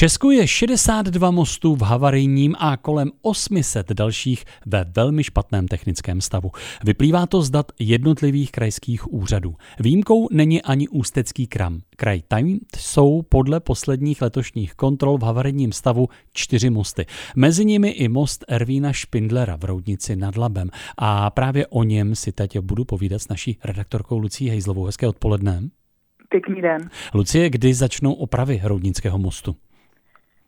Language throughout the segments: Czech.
Česku je 62 mostů v havarijním a kolem 800 dalších ve velmi špatném technickém stavu. Vyplývá to z dat jednotlivých krajských úřadů. Výjimkou není ani Ústecký kram. Kraj tam jsou podle posledních letošních kontrol v havarijním stavu čtyři mosty. Mezi nimi i most Ervína Špindlera v Roudnici nad Labem. A právě o něm si teď budu povídat s naší redaktorkou Lucí Hejzlovou. Hezké odpoledne. Pěkný den. Lucie, kdy začnou opravy Roudnického mostu?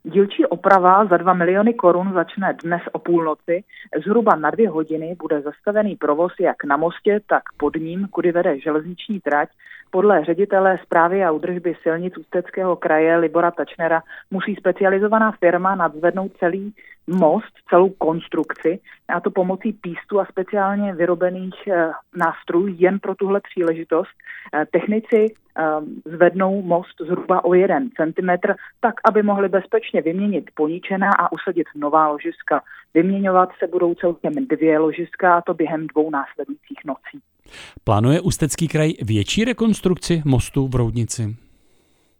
Dílčí oprava za 2 miliony korun začne dnes o půlnoci. Zhruba na dvě hodiny bude zastavený provoz jak na mostě, tak pod ním, kudy vede železniční trať. Podle ředitele zprávy a udržby silnic Ústeckého kraje Libora Tačnera musí specializovaná firma nadzvednout celý most, celou konstrukci, a to pomocí pístu a speciálně vyrobených e, nástrojů jen pro tuhle příležitost. E, technici zvednou most zhruba o jeden centimetr, tak, aby mohli bezpečně vyměnit poničená a usadit nová ložiska. Vyměňovat se budou celkem dvě ložiska, a to během dvou následujících nocí. Plánuje Ústecký kraj větší rekonstrukci mostu v Roudnici?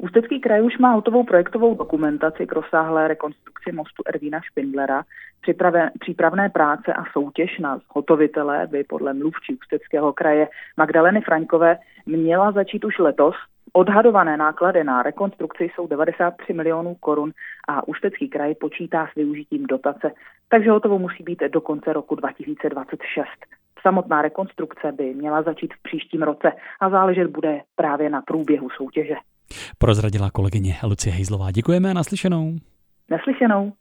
Ústecký kraj už má hotovou projektovou dokumentaci k rozsáhlé rekonstrukci mostu Ervína Špindlera. Připrave, přípravné práce a soutěž na hotovitele by podle mluvčí Ústeckého kraje Magdaleny Fraňkové měla začít už letos. Odhadované náklady na rekonstrukci jsou 93 milionů korun a Ústecký kraj počítá s využitím dotace, takže hotovo musí být do konce roku 2026. Samotná rekonstrukce by měla začít v příštím roce a záležet bude právě na průběhu soutěže. Prozradila kolegyně Lucie Hejzlová. Děkujeme a naslyšenou. Naslyšenou.